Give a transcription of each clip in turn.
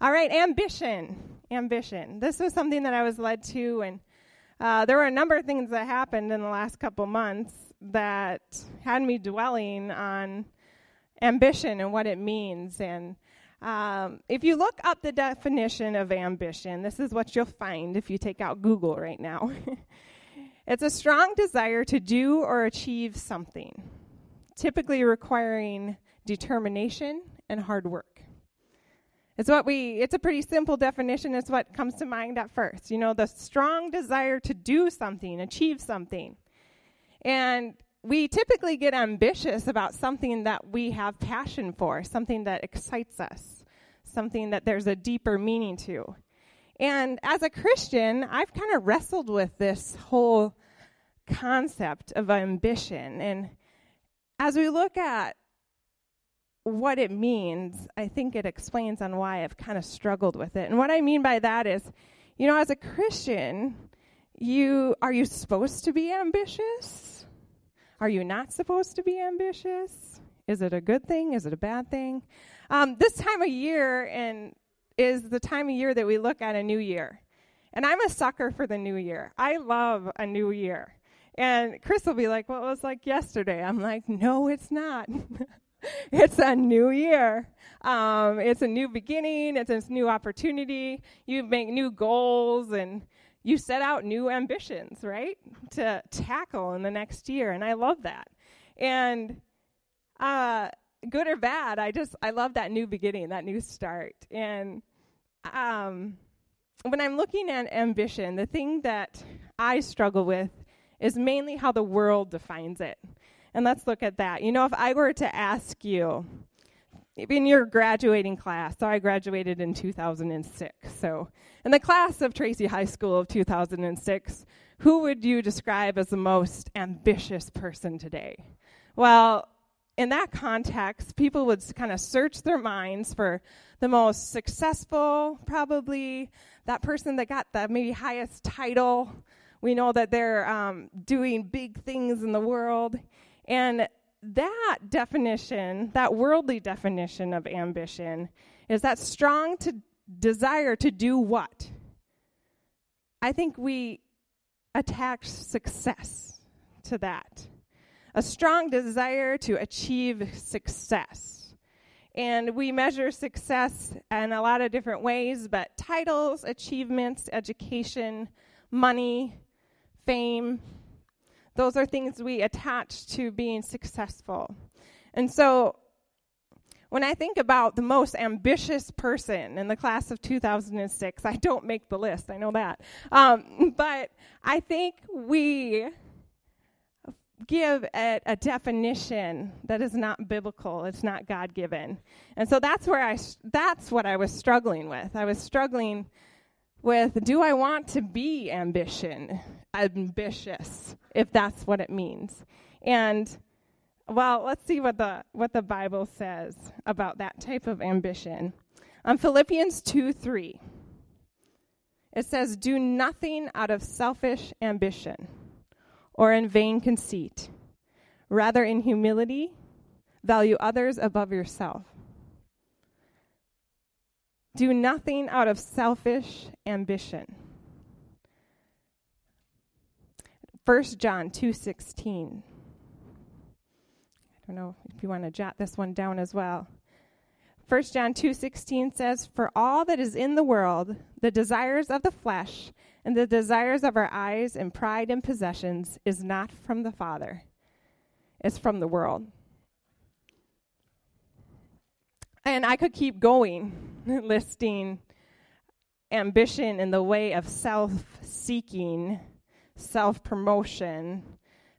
All right, ambition. Ambition. This was something that I was led to, and uh, there were a number of things that happened in the last couple months that had me dwelling on ambition and what it means. And um, if you look up the definition of ambition, this is what you'll find if you take out Google right now. it's a strong desire to do or achieve something, typically requiring determination and hard work. It's what we it's a pretty simple definition, it's what comes to mind at first. You know, the strong desire to do something, achieve something. And we typically get ambitious about something that we have passion for, something that excites us, something that there's a deeper meaning to. And as a Christian, I've kind of wrestled with this whole concept of ambition. And as we look at what it means, I think it explains on why I've kind of struggled with it. And what I mean by that is, you know, as a Christian, you are you supposed to be ambitious? Are you not supposed to be ambitious? Is it a good thing? Is it a bad thing? Um, this time of year and is the time of year that we look at a new year. And I'm a sucker for the new year. I love a new year. And Chris will be like, What was like yesterday? I'm like, No, it's not. it's a new year. Um, it's a new beginning. It's a new opportunity. You make new goals and you set out new ambitions, right, to tackle in the next year. And I love that. And uh, good or bad, I just, I love that new beginning, that new start. And um, when I'm looking at ambition, the thing that I struggle with is mainly how the world defines it. And let's look at that. You know, if I were to ask you, in your graduating class, so I graduated in 2006. So, in the class of Tracy High School of 2006, who would you describe as the most ambitious person today? Well, in that context, people would kind of search their minds for the most successful, probably that person that got the maybe highest title. We know that they're um, doing big things in the world. And that definition, that worldly definition of ambition, is that strong to desire to do what? I think we attach success to that. A strong desire to achieve success. And we measure success in a lot of different ways, but titles, achievements, education, money, fame, those are things we attach to being successful. And so when I think about the most ambitious person in the class of 2006, I don't make the list, I know that. Um, but I think we give a, a, definition that is not biblical it's not god-given and so that's where i that's what i was struggling with i was struggling with do I want to be ambition, ambitious, if that's what it means. And well, let's see what the what the Bible says about that type of ambition. On Philippians 2 3, it says, Do nothing out of selfish ambition or in vain conceit. Rather, in humility, value others above yourself do nothing out of selfish ambition. 1 John 2:16. I don't know if you want to jot this one down as well. 1 John 2:16 says, "For all that is in the world, the desires of the flesh and the desires of our eyes and pride and possessions is not from the Father. It's from the world." And I could keep going, listing ambition in the way of self seeking, self promotion,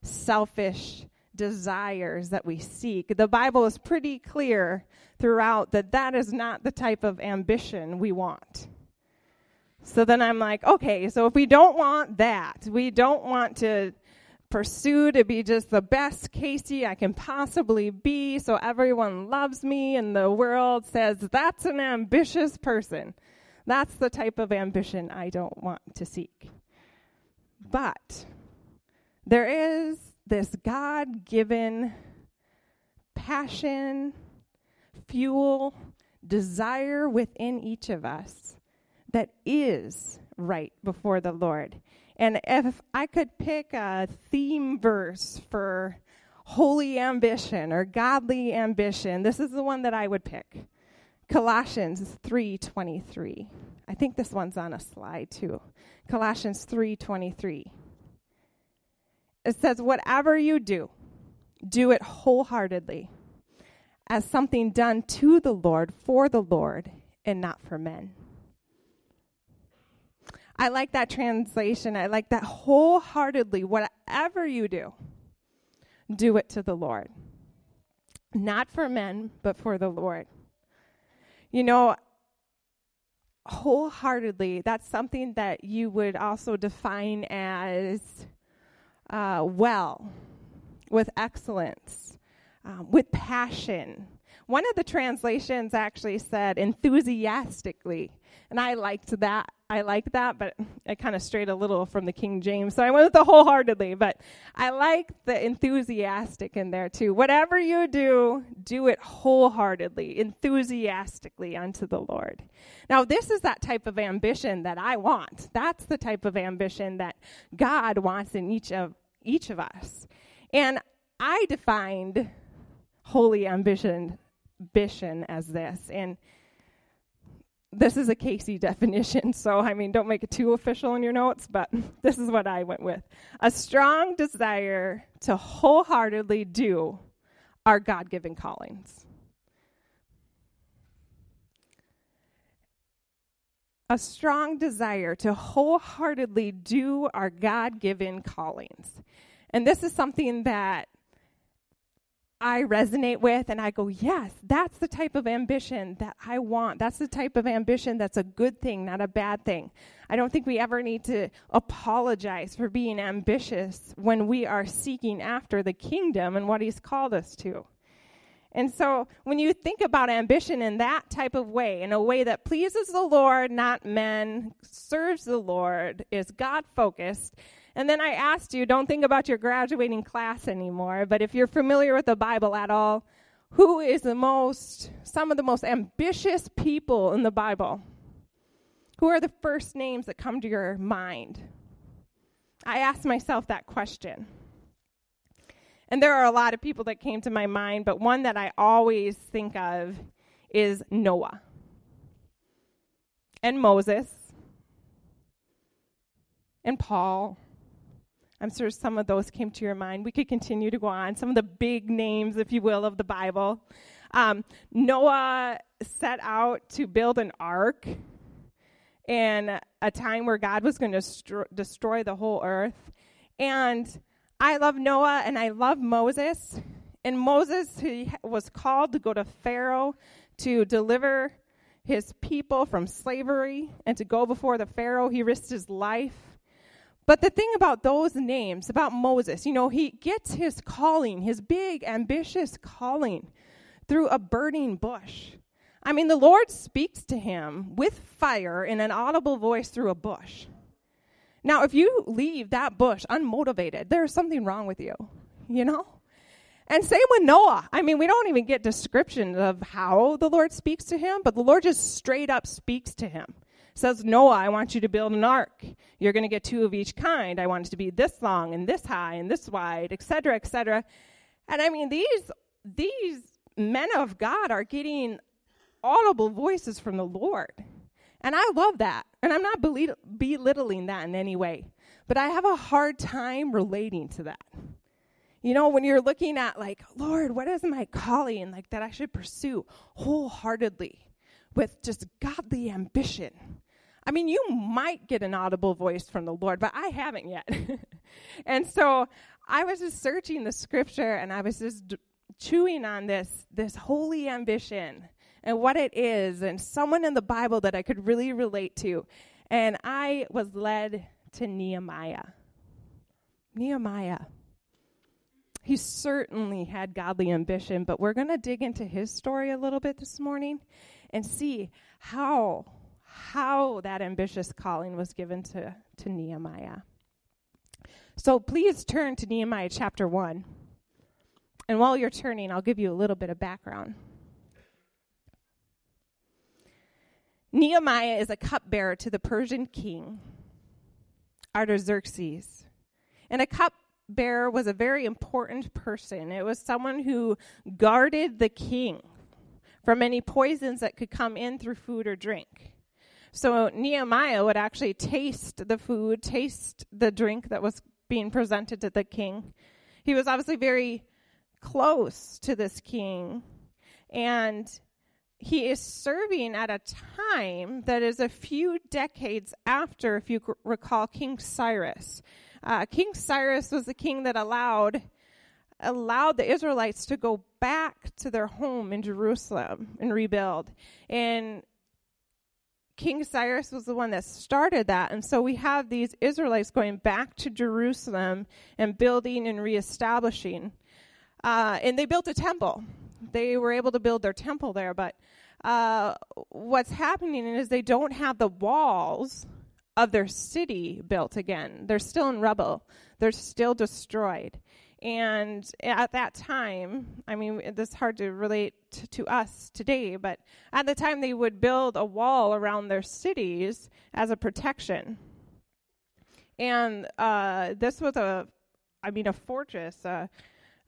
selfish desires that we seek. The Bible is pretty clear throughout that that is not the type of ambition we want. So then I'm like, okay, so if we don't want that, we don't want to pursue to be just the best Casey I can possibly be so everyone loves me and the world says that's an ambitious person. That's the type of ambition I don't want to seek. But there is this God given passion, fuel, desire within each of us that is right before the Lord. And if I could pick a theme verse for holy ambition or godly ambition, this is the one that I would pick. Colossians 3:23. I think this one's on a slide too. Colossians 3:23. It says whatever you do, do it wholeheartedly as something done to the Lord for the Lord and not for men. I like that translation. I like that wholeheartedly. Whatever you do, do it to the Lord. Not for men, but for the Lord. You know, wholeheartedly, that's something that you would also define as uh, well, with excellence, um, with passion. One of the translations actually said enthusiastically, and I liked that I like that, but I kind of strayed a little from the King James. So I went with the wholeheartedly, but I like the enthusiastic in there too. Whatever you do, do it wholeheartedly, enthusiastically unto the Lord. Now, this is that type of ambition that I want. That's the type of ambition that God wants in each of each of us. And I defined holy ambition ambition as this. And this is a Casey definition, so I mean, don't make it too official in your notes, but this is what I went with. A strong desire to wholeheartedly do our God given callings. A strong desire to wholeheartedly do our God given callings. And this is something that I resonate with and I go, yes, that's the type of ambition that I want. That's the type of ambition that's a good thing, not a bad thing. I don't think we ever need to apologize for being ambitious when we are seeking after the kingdom and what He's called us to. And so when you think about ambition in that type of way, in a way that pleases the Lord, not men, serves the Lord, is God focused, and then I asked you, don't think about your graduating class anymore, but if you're familiar with the Bible at all, who is the most, some of the most ambitious people in the Bible? Who are the first names that come to your mind? I asked myself that question. And there are a lot of people that came to my mind, but one that I always think of is Noah and Moses and Paul I'm sure some of those came to your mind. We could continue to go on. Some of the big names, if you will, of the Bible. Um, Noah set out to build an ark in a time where God was going to stro- destroy the whole earth. And I love Noah and I love Moses. And Moses, he was called to go to Pharaoh to deliver his people from slavery and to go before the Pharaoh. He risked his life but the thing about those names, about Moses, you know, he gets his calling, his big, ambitious calling, through a burning bush. I mean, the Lord speaks to him with fire in an audible voice through a bush. Now, if you leave that bush unmotivated, there's something wrong with you, you know? And same with Noah. I mean, we don't even get description of how the Lord speaks to him, but the Lord just straight up speaks to him says, Noah, I want you to build an ark. You're going to get two of each kind. I want it to be this long and this high and this wide, etc., etc. And I mean, these these men of God are getting audible voices from the Lord. And I love that. And I'm not belittling that in any way. But I have a hard time relating to that. You know, when you're looking at, like, Lord, what is my calling, like, that I should pursue wholeheartedly with just godly ambition? I mean, you might get an audible voice from the Lord, but I haven't yet. and so I was just searching the scripture and I was just d- chewing on this this holy ambition and what it is and someone in the Bible that I could really relate to. And I was led to Nehemiah. Nehemiah. He certainly had godly ambition, but we're going to dig into his story a little bit this morning and see how how that ambitious calling was given to, to Nehemiah. So please turn to Nehemiah chapter 1. And while you're turning, I'll give you a little bit of background. Nehemiah is a cupbearer to the Persian king, Artaxerxes. And a cupbearer was a very important person. It was someone who guarded the king from any poisons that could come in through food or drink. So Nehemiah would actually taste the food, taste the drink that was being presented to the king. He was obviously very close to this king, and he is serving at a time that is a few decades after, if you recall, King Cyrus. Uh, king Cyrus was the king that allowed allowed the Israelites to go back to their home in Jerusalem and rebuild. And King Cyrus was the one that started that. And so we have these Israelites going back to Jerusalem and building and reestablishing. Uh, and they built a temple. They were able to build their temple there, but uh, what's happening is they don't have the walls of their city built again. They're still in rubble, they're still destroyed. And at that time, I mean, this is hard to relate to, to us today, but at the time they would build a wall around their cities as a protection. And uh, this was a, I mean, a fortress, a,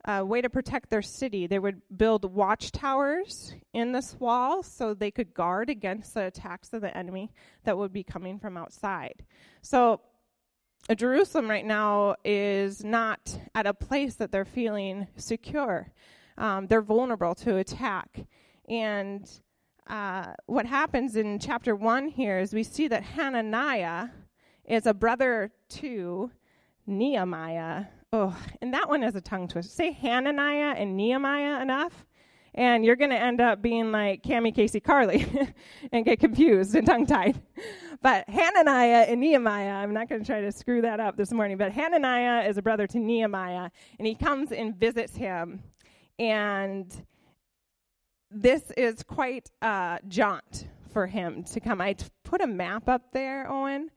a way to protect their city. They would build watchtowers in this wall so they could guard against the attacks of the enemy that would be coming from outside. So Jerusalem right now is not at a place that they're feeling secure. Um, they're vulnerable to attack. And uh, what happens in chapter 1 here is we see that Hananiah is a brother to Nehemiah. Oh, and that one is a tongue twister. Say Hananiah and Nehemiah enough, and you're going to end up being like Cami Casey Carly and get confused and tongue tied. But Hananiah and Nehemiah, I'm not going to try to screw that up this morning, but Hananiah is a brother to Nehemiah, and he comes and visits him. And this is quite a jaunt for him to come. I put a map up there, Owen,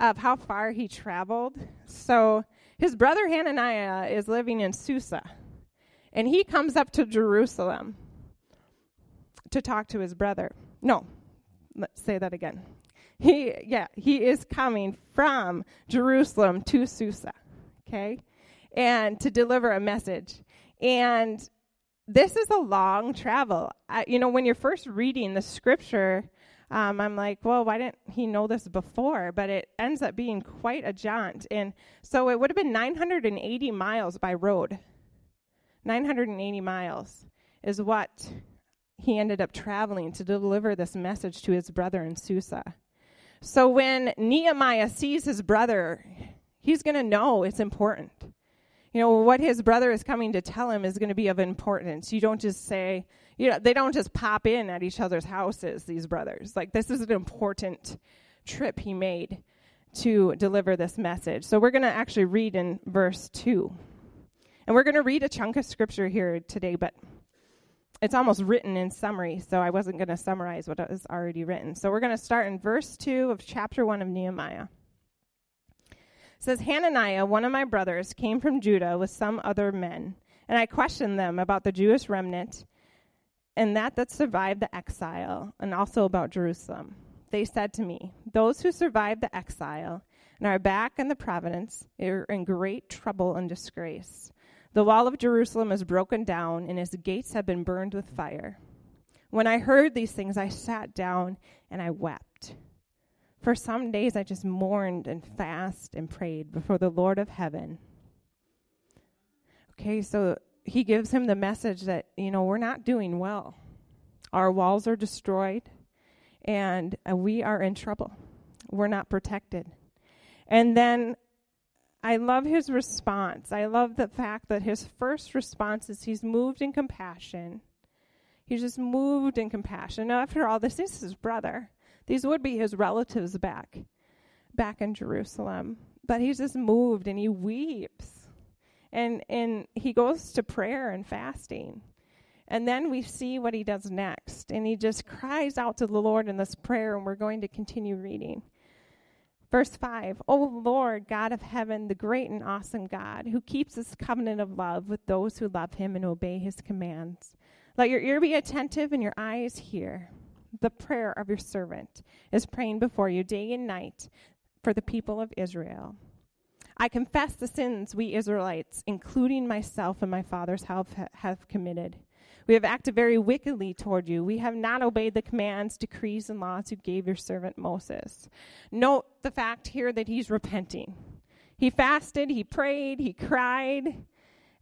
of how far he traveled. So his brother Hananiah is living in Susa, and he comes up to Jerusalem to talk to his brother. No, let's say that again. He, yeah, he is coming from Jerusalem to Susa, okay, and to deliver a message. And this is a long travel. I, you know, when you're first reading the scripture, um, I'm like, well, why didn't he know this before? But it ends up being quite a jaunt. And so it would have been 980 miles by road. 980 miles is what he ended up traveling to deliver this message to his brother in Susa. So when Nehemiah sees his brother, he's going to know it's important. You know, what his brother is coming to tell him is going to be of importance. You don't just say, you know, they don't just pop in at each other's houses, these brothers. Like, this is an important trip he made to deliver this message. So we're going to actually read in verse 2. And we're going to read a chunk of scripture here today, but it's almost written in summary, so I wasn't going to summarize what is already written. So we're going to start in verse 2 of chapter 1 of Nehemiah. It says, Hananiah, one of my brothers, came from Judah with some other men, and I questioned them about the Jewish remnant and that that survived the exile, and also about Jerusalem. They said to me, Those who survived the exile and are back in the province are in great trouble and disgrace. The wall of Jerusalem is broken down, and its gates have been burned with fire. When I heard these things, I sat down and I wept. For some days I just mourned and fasted and prayed before the Lord of heaven. Okay, so he gives him the message that, you know, we're not doing well. Our walls are destroyed, and uh, we are in trouble. We're not protected. And then I love his response. I love the fact that his first response is he's moved in compassion. He's just moved in compassion. Now, after all, this is his brother. These would be his relatives back, back in Jerusalem. But he's just moved and he weeps. And and he goes to prayer and fasting. And then we see what he does next. And he just cries out to the Lord in this prayer, and we're going to continue reading. Verse 5 O Lord, God of heaven, the great and awesome God, who keeps his covenant of love with those who love him and obey his commands. Let your ear be attentive and your eyes hear. the prayer of your servant is praying before you day and night for the people of Israel. I confess the sins we Israelites, including myself and my father's house, have committed. We have acted very wickedly toward you. We have not obeyed the commands, decrees, and laws you gave your servant Moses. Note the fact here that he's repenting. He fasted, he prayed, he cried.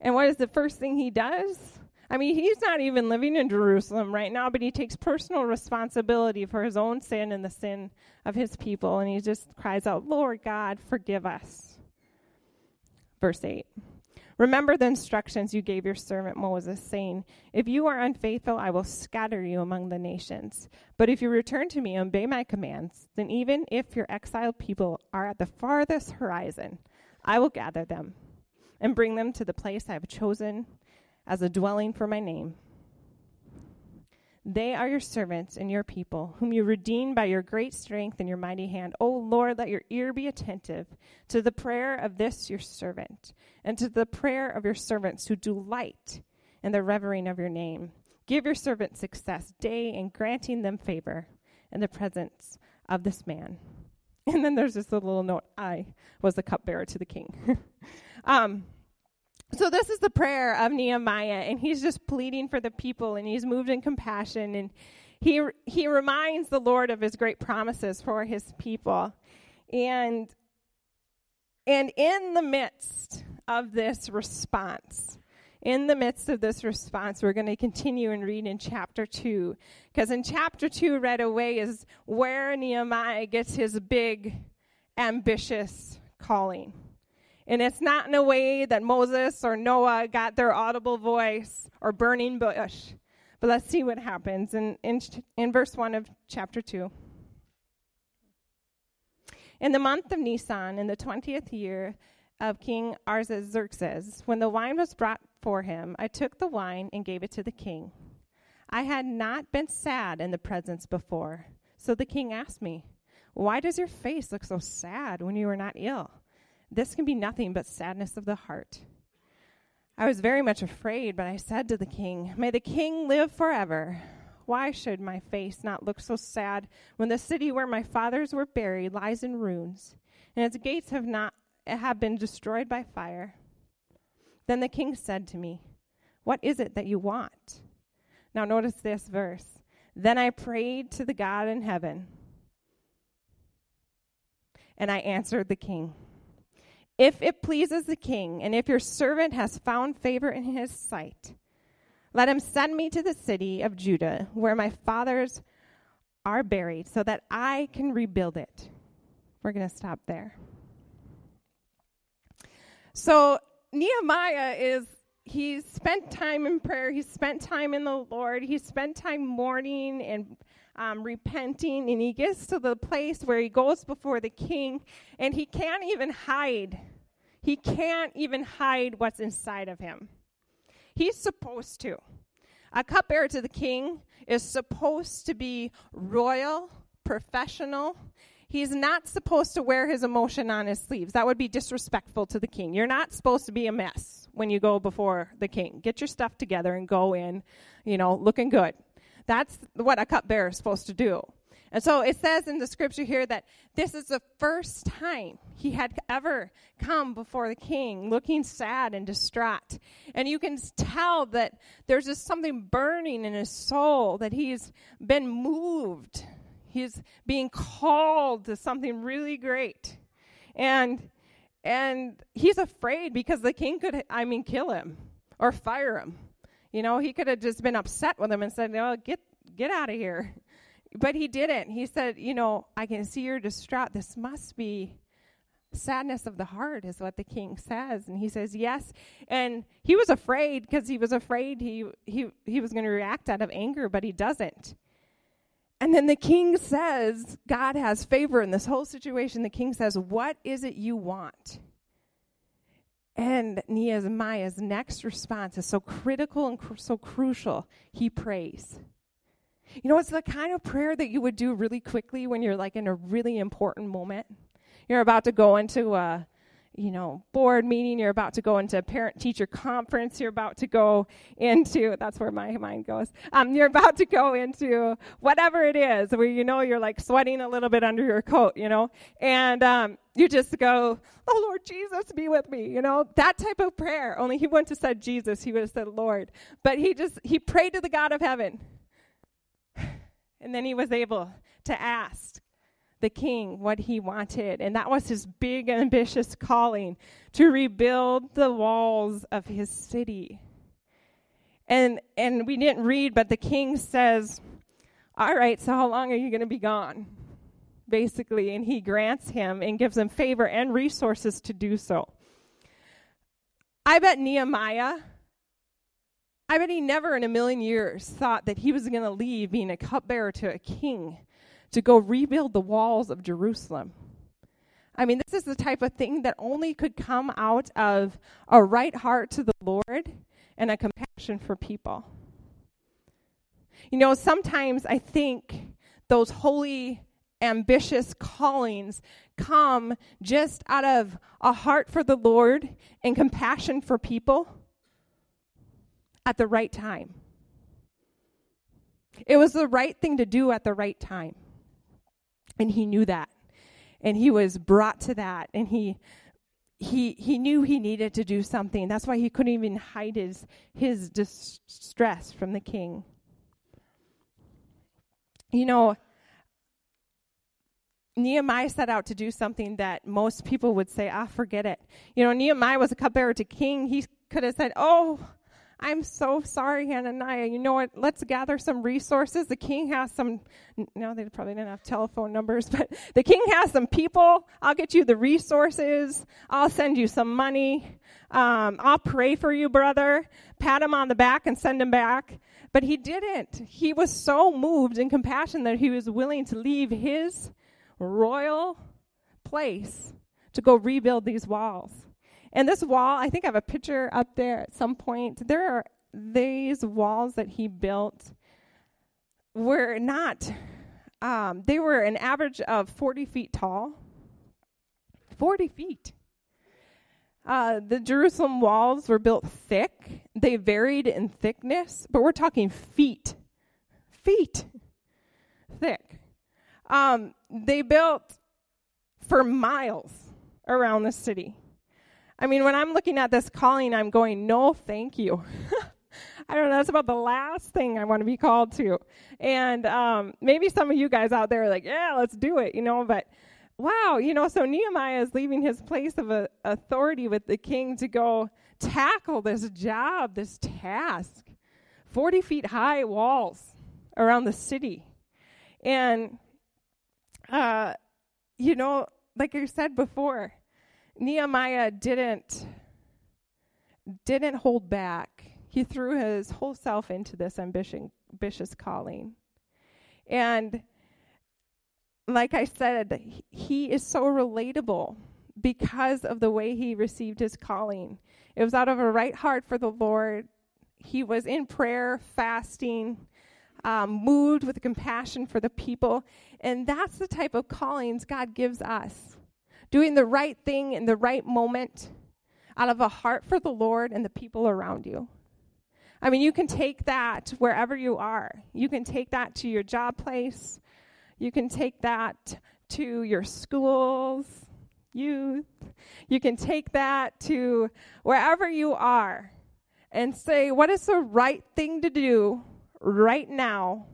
And what is the first thing he does? I mean, he's not even living in Jerusalem right now, but he takes personal responsibility for his own sin and the sin of his people. And he just cries out, Lord God, forgive us. Verse 8. Remember the instructions you gave your servant Moses, saying, If you are unfaithful, I will scatter you among the nations. But if you return to me and obey my commands, then even if your exiled people are at the farthest horizon, I will gather them and bring them to the place I have chosen as a dwelling for my name. They are your servants and your people, whom you redeemed by your great strength and your mighty hand. O Lord, let your ear be attentive to the prayer of this your servant, and to the prayer of your servants who delight in the revering of your name. Give your servant success day in granting them favor in the presence of this man. And then there's this little note I was the cupbearer to the king. um, so this is the prayer of Nehemiah, and he's just pleading for the people, and he's moved in compassion, and he he reminds the Lord of his great promises for his people, and and in the midst of this response, in the midst of this response, we're going to continue and read in chapter two, because in chapter two, right away, is where Nehemiah gets his big, ambitious calling. And it's not in a way that Moses or Noah got their audible voice or burning bush. But let's see what happens in, in, in verse 1 of chapter 2. In the month of Nisan, in the 20th year of King Artaxerxes, when the wine was brought for him, I took the wine and gave it to the king. I had not been sad in the presence before. So the king asked me, Why does your face look so sad when you are not ill? This can be nothing but sadness of the heart. I was very much afraid, but I said to the king, May the king live forever. Why should my face not look so sad when the city where my fathers were buried lies in ruins, and its gates have not have been destroyed by fire? Then the king said to me, What is it that you want? Now notice this verse. Then I prayed to the God in heaven, and I answered the king. If it pleases the king, and if your servant has found favor in his sight, let him send me to the city of Judah, where my fathers are buried, so that I can rebuild it. We're going to stop there. So, Nehemiah is, he's spent time in prayer, he's spent time in the Lord, he's spent time mourning and um, repenting, and he gets to the place where he goes before the king, and he can't even hide he can't even hide what's inside of him. He's supposed to. A cupbearer to the king is supposed to be royal, professional. He's not supposed to wear his emotion on his sleeves. That would be disrespectful to the king. You're not supposed to be a mess when you go before the king. Get your stuff together and go in, you know, looking good. That's what a cupbearer is supposed to do. And so it says in the scripture here that this is the first time he had ever come before the king looking sad and distraught. And you can tell that there's just something burning in his soul, that he's been moved. He's being called to something really great. And and he's afraid because the king could I mean kill him or fire him. You know, he could have just been upset with him and said, "No, get get out of here." But he didn't. He said, You know, I can see you're distraught. This must be sadness of the heart, is what the king says. And he says, Yes. And he was afraid because he was afraid he, he, he was going to react out of anger, but he doesn't. And then the king says, God has favor in this whole situation. The king says, What is it you want? And Nehemiah's next response is so critical and cr- so crucial. He prays. You know, it's the kind of prayer that you would do really quickly when you're like in a really important moment. You're about to go into a you know, board meeting, you're about to go into a parent teacher conference, you're about to go into, that's where my mind goes. Um, you're about to go into whatever it is where you know you're like sweating a little bit under your coat, you know, and, um, you just go, Oh Lord Jesus, be with me, you know, that type of prayer. Only he wouldn't have said Jesus, he would have said Lord. But he just, he prayed to the God of heaven. And then he was able to ask the king what he wanted. And that was his big, ambitious calling to rebuild the walls of his city. And, and we didn't read, but the king says, All right, so how long are you going to be gone? Basically, and he grants him and gives him favor and resources to do so. I bet Nehemiah, I bet he never in a million years thought that he was going to leave being a cupbearer to a king to go rebuild the walls of Jerusalem. I mean, this is the type of thing that only could come out of a right heart to the Lord and a compassion for people. You know, sometimes I think those holy, ambitious callings come just out of a heart for the Lord and compassion for people at the right time. It was the right thing to do at the right time. And he knew that. And he was brought to that. And he he he knew he needed to do something. That's why he couldn't even hide his his distress from the king. You know, Nehemiah set out to do something that most people would say, ah, forget it. You know, Nehemiah was a cupbearer to king. He could have said, oh, I'm so sorry, Hananiah. You know what? Let's gather some resources. The king has some, no, they probably didn't have telephone numbers, but the king has some people. I'll get you the resources. I'll send you some money. Um, I'll pray for you, brother. Pat him on the back and send him back. But he didn't. He was so moved in compassion that he was willing to leave his royal place to go rebuild these walls. And this wall, I think I have a picture up there at some point. There are these walls that he built were not, um, they were an average of 40 feet tall. 40 feet. Uh, the Jerusalem walls were built thick. They varied in thickness, but we're talking feet. Feet thick. Um, they built for miles around the city. I mean, when I'm looking at this calling, I'm going, no, thank you. I don't know. That's about the last thing I want to be called to. And um, maybe some of you guys out there are like, yeah, let's do it, you know. But wow, you know, so Nehemiah is leaving his place of uh, authority with the king to go tackle this job, this task. 40 feet high walls around the city. And, uh, you know, like I said before, Nehemiah didn't didn't hold back. He threw his whole self into this ambition, ambitious calling. And like I said, he is so relatable because of the way he received his calling. It was out of a right heart for the Lord. He was in prayer, fasting, um, moved with compassion for the people. And that's the type of callings God gives us doing the right thing in the right moment out of a heart for the Lord and the people around you. I mean, you can take that wherever you are. You can take that to your job place. You can take that to your schools, youth. You can take that to wherever you are and say, what is the right thing to do right now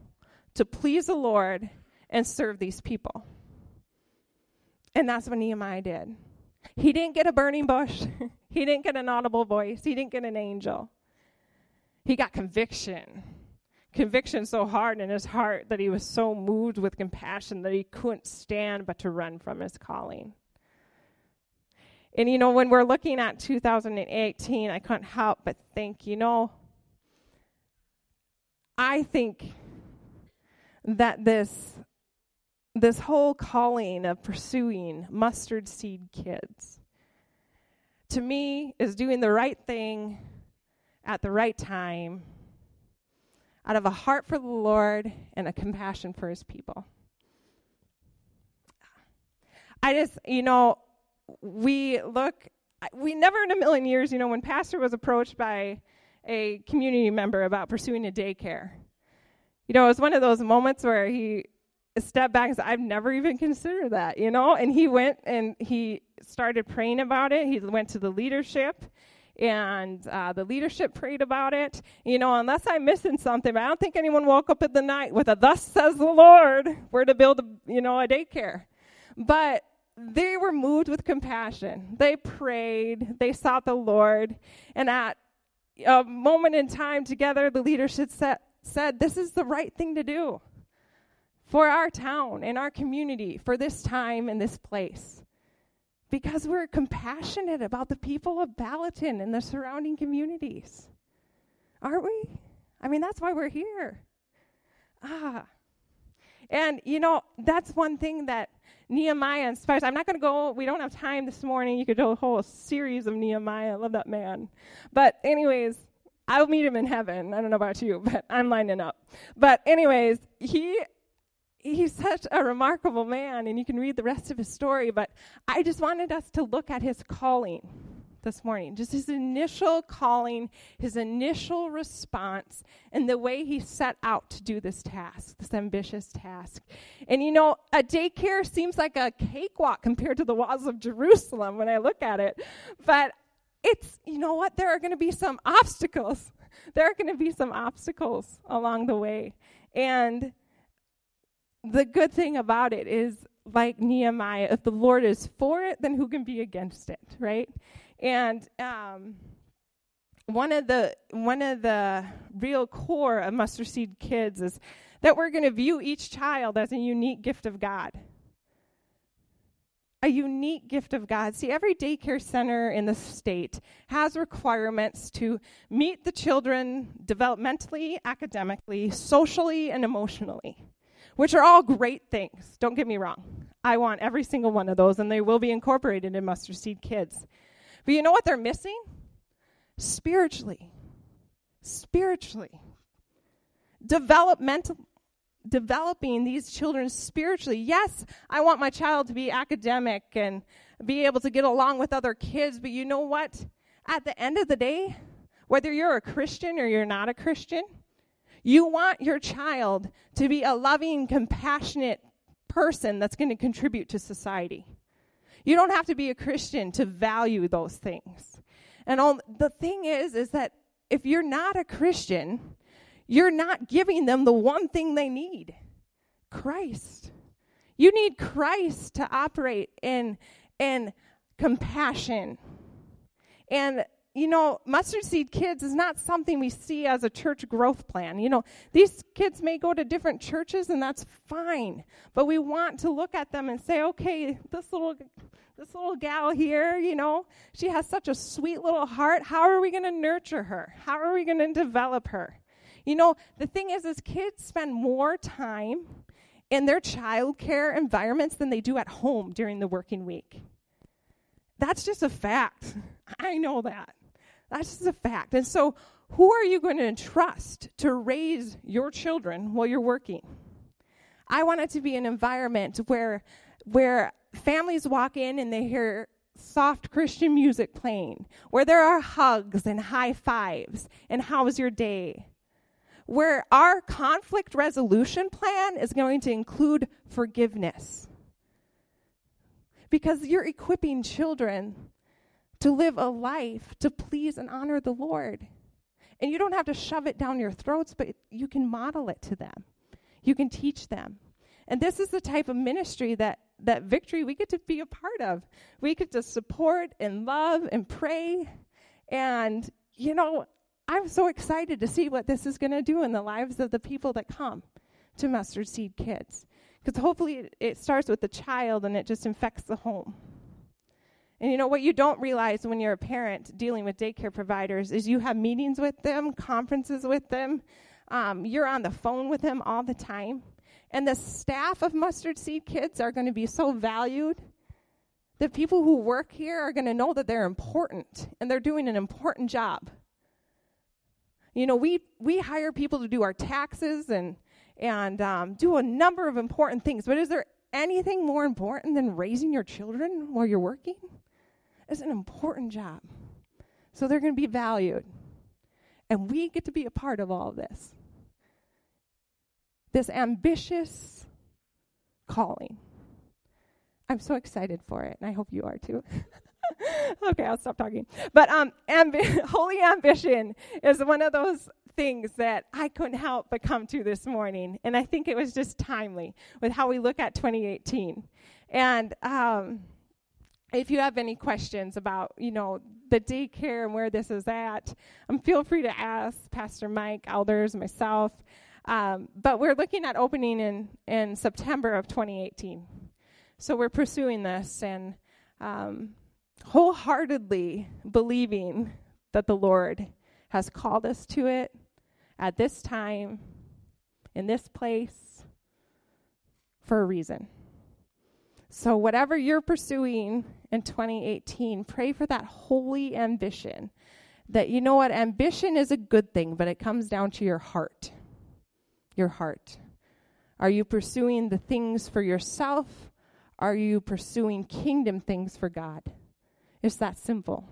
to please the Lord and serve these people? And that's what Nehemiah did. He didn't get a burning bush, he didn't get an audible voice, he didn't get an angel. He got conviction. Conviction so hard in his heart that he was so moved with compassion that he couldn't stand but to run from his calling. And you know, when we're looking at 2018, I couldn't help but think, you know, I think that this this whole calling of pursuing mustard seed kids to me is doing the right thing at the right time out of a heart for the Lord and a compassion for his people. I just, you know, we look, we never in a million years, you know, when Pastor was approached by a community member about pursuing a daycare, you know, it was one of those moments where he stepped back and I've never even considered that, you know? And he went and he started praying about it. He went to the leadership and uh, the leadership prayed about it. You know, unless I'm missing something, I don't think anyone woke up in the night with a "Thus says the Lord," we're to build, a, you know, a daycare. But they were moved with compassion. They prayed. They sought the Lord, and at a moment in time together, the leadership said, said, "This is the right thing to do." For our town and our community, for this time and this place because we're compassionate about the people of Gallatin and the surrounding communities. Aren't we? I mean, that's why we're here. Ah. And, you know, that's one thing that Nehemiah inspires. I'm not going to go, we don't have time this morning. You could do a whole series of Nehemiah. I love that man. But, anyways, I'll meet him in heaven. I don't know about you, but I'm lining up. But, anyways, he he's such a remarkable man, and you can read the rest of his story. But I just wanted us to look at his calling this morning, just his initial calling, his initial response, and the way he set out to do this task, this ambitious task. And you know, a daycare seems like a cakewalk compared to the walls of Jerusalem when I look at it. But it's, you know what, there are going to be some obstacles. There are going to be some obstacles along the way. And the good thing about it is, like Nehemiah, if the Lord is for it, then who can be against it, right? And um, one of the one of the real core of Mustard Seed Kids is that we're going to view each child as a unique gift of God. A unique gift of God. See, every daycare center in the state has requirements to meet the children developmentally, academically, socially, and emotionally which are all great things. Don't get me wrong. I want every single one of those, and they will be incorporated in Mustard Seed Kids. But you know what they're missing? Spiritually. Spiritually. Developmental developing these children spiritually. Yes, I want my child to be academic and be able to get along with other kids, but you know what? At the end of the day, whether you're a Christian or you're not a Christian, you want your child to be a loving, compassionate person that's going to contribute to society. You don't have to be a Christian to value those things. And all, the thing is, is that if you're not a Christian, you're not giving them the one thing they need Christ. You need Christ to operate in, in compassion and you know, mustard seed kids is not something we see as a church growth plan. You know, these kids may go to different churches and that's fine, but we want to look at them and say, okay, this little this little gal here, you know, she has such a sweet little heart. How are we going to nurture her? How are we going to develop her? You know, the thing is is kids spend more time in their child care environments than they do at home during the working week. That's just a fact. I know that. That's just a fact. And so, who are you going to entrust to raise your children while you're working? I want it to be an environment where where families walk in and they hear soft Christian music playing, where there are hugs and high fives and how's your day? Where our conflict resolution plan is going to include forgiveness. Because you're equipping children to live a life to please and honor the Lord. And you don't have to shove it down your throats, but you can model it to them. You can teach them. And this is the type of ministry that that victory we get to be a part of. We get to support and love and pray. And you know, I'm so excited to see what this is going to do in the lives of the people that come to Mustard Seed Kids. Because hopefully it, it starts with the child and it just infects the home. And you know what you don't realize when you're a parent dealing with daycare providers is you have meetings with them, conferences with them, um, you're on the phone with them all the time. And the staff of Mustard Seed Kids are going to be so valued that people who work here are going to know that they're important and they're doing an important job. You know, we, we hire people to do our taxes and, and um, do a number of important things, but is there anything more important than raising your children while you're working? It's an important job. So they're going to be valued. And we get to be a part of all of this. This ambitious calling. I'm so excited for it, and I hope you are too. okay, I'll stop talking. But um, ambi- holy ambition is one of those things that I couldn't help but come to this morning, and I think it was just timely with how we look at 2018. And um, if you have any questions about, you know, the daycare and where this is at, um, feel free to ask Pastor Mike, elders, myself. Um, but we're looking at opening in in September of 2018. So we're pursuing this and um, wholeheartedly believing that the Lord has called us to it at this time, in this place, for a reason. So, whatever you're pursuing in 2018, pray for that holy ambition. That you know what? Ambition is a good thing, but it comes down to your heart. Your heart. Are you pursuing the things for yourself? Are you pursuing kingdom things for God? It's that simple.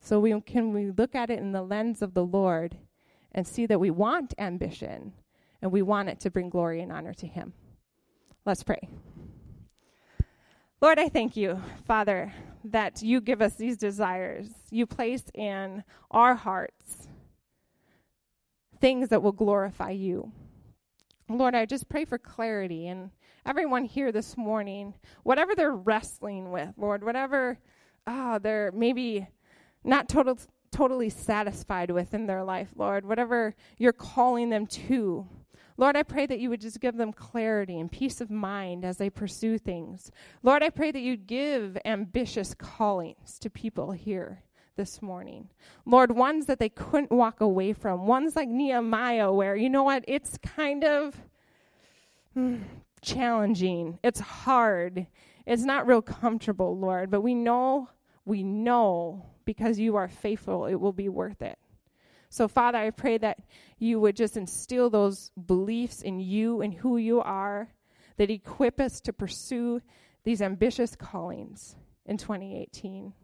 So we can we look at it in the lens of the Lord and see that we want ambition and we want it to bring glory and honor to Him. Let's pray. Lord, I thank you, Father, that you give us these desires. You place in our hearts things that will glorify you. Lord, I just pray for clarity and everyone here this morning, whatever they're wrestling with, Lord, whatever ah, they're maybe not total, totally satisfied with in their life, Lord, whatever you're calling them to. Lord, I pray that you would just give them clarity and peace of mind as they pursue things. Lord, I pray that you'd give ambitious callings to people here this morning. Lord, ones that they couldn't walk away from, ones like Nehemiah, where, you know what, it's kind of hmm, challenging, it's hard, it's not real comfortable, Lord, but we know, we know because you are faithful, it will be worth it. So, Father, I pray that you would just instill those beliefs in you and who you are, that equip us to pursue these ambitious callings in 2018.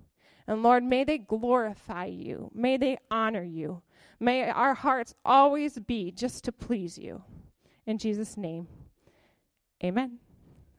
And Lord, may they glorify you. May they honor you. May our hearts always be just to please you. In Jesus' name, amen.